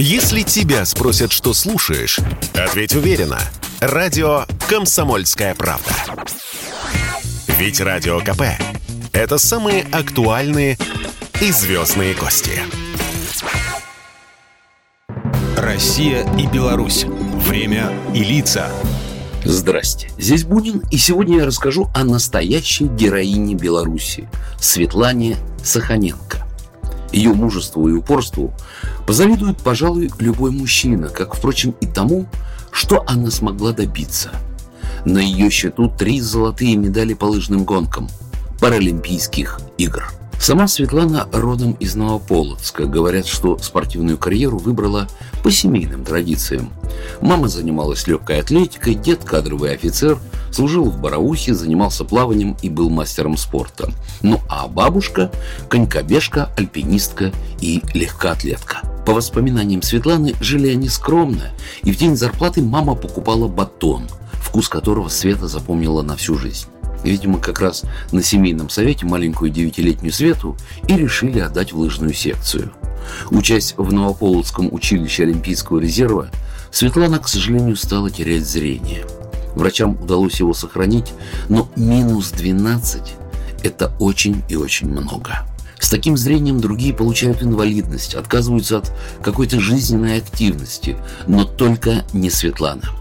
Если тебя спросят, что слушаешь, ответь уверенно. Радио «Комсомольская правда». Ведь Радио КП – это самые актуальные и звездные гости. Россия и Беларусь. Время и лица. Здрасте, здесь Бунин, и сегодня я расскажу о настоящей героине Беларуси – Светлане Саханенко. Ее мужеству и упорству позавидует, пожалуй, любой мужчина, как, впрочем, и тому, что она смогла добиться. На ее счету три золотые медали по лыжным гонкам Паралимпийских игр – Сама Светлана родом из Новополоцка. Говорят, что спортивную карьеру выбрала по семейным традициям. Мама занималась легкой атлетикой, дед кадровый офицер, служил в Бараухе, занимался плаванием и был мастером спорта. Ну а бабушка – конькобежка, альпинистка и легкоатлетка. По воспоминаниям Светланы, жили они скромно, и в день зарплаты мама покупала батон, вкус которого Света запомнила на всю жизнь. Видимо, как раз на семейном совете маленькую девятилетнюю Свету и решили отдать в лыжную секцию. Учась в Новополоцком училище Олимпийского резерва, Светлана, к сожалению, стала терять зрение. Врачам удалось его сохранить, но минус 12 – это очень и очень много. С таким зрением другие получают инвалидность, отказываются от какой-то жизненной активности, но только не Светлана –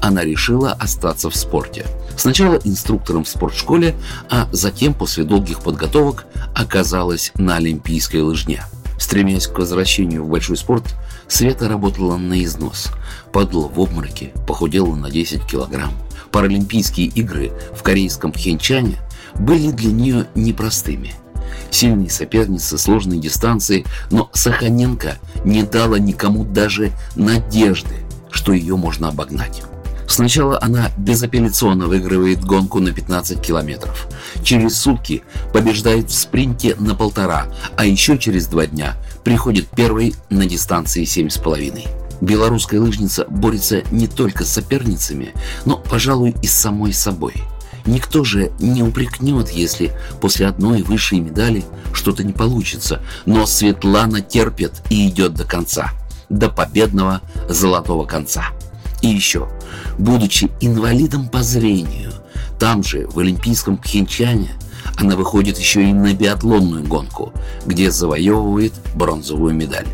она решила остаться в спорте. Сначала инструктором в спортшколе, а затем после долгих подготовок оказалась на олимпийской лыжне. Стремясь к возвращению в большой спорт, Света работала на износ, падала в обмороки, похудела на 10 килограмм. Паралимпийские игры в корейском Пхенчане были для нее непростыми. Сильные соперницы, сложные дистанции, но Саханенко не дала никому даже надежды, что ее можно обогнать. Сначала она безапелляционно выигрывает гонку на 15 километров. Через сутки побеждает в спринте на полтора, а еще через два дня приходит первой на дистанции 7,5. Белорусская лыжница борется не только с соперницами, но, пожалуй, и с самой собой. Никто же не упрекнет, если после одной высшей медали что-то не получится, но Светлана терпит и идет до конца, до победного золотого конца. И еще, будучи инвалидом по зрению, там же, в Олимпийском Пхенчане, она выходит еще и на биатлонную гонку, где завоевывает бронзовую медаль.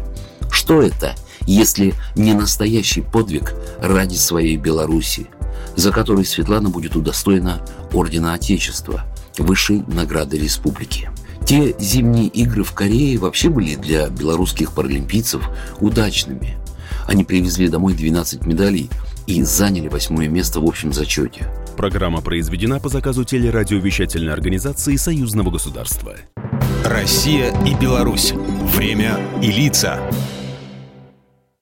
Что это, если не настоящий подвиг ради своей Беларуси, за который Светлана будет удостоена Ордена Отечества, высшей награды республики? Те зимние игры в Корее вообще были для белорусских паралимпийцев удачными – они привезли домой 12 медалей и заняли восьмое место в общем зачете. Программа произведена по заказу телерадиовещательной организации Союзного государства. Россия и Беларусь. Время и лица.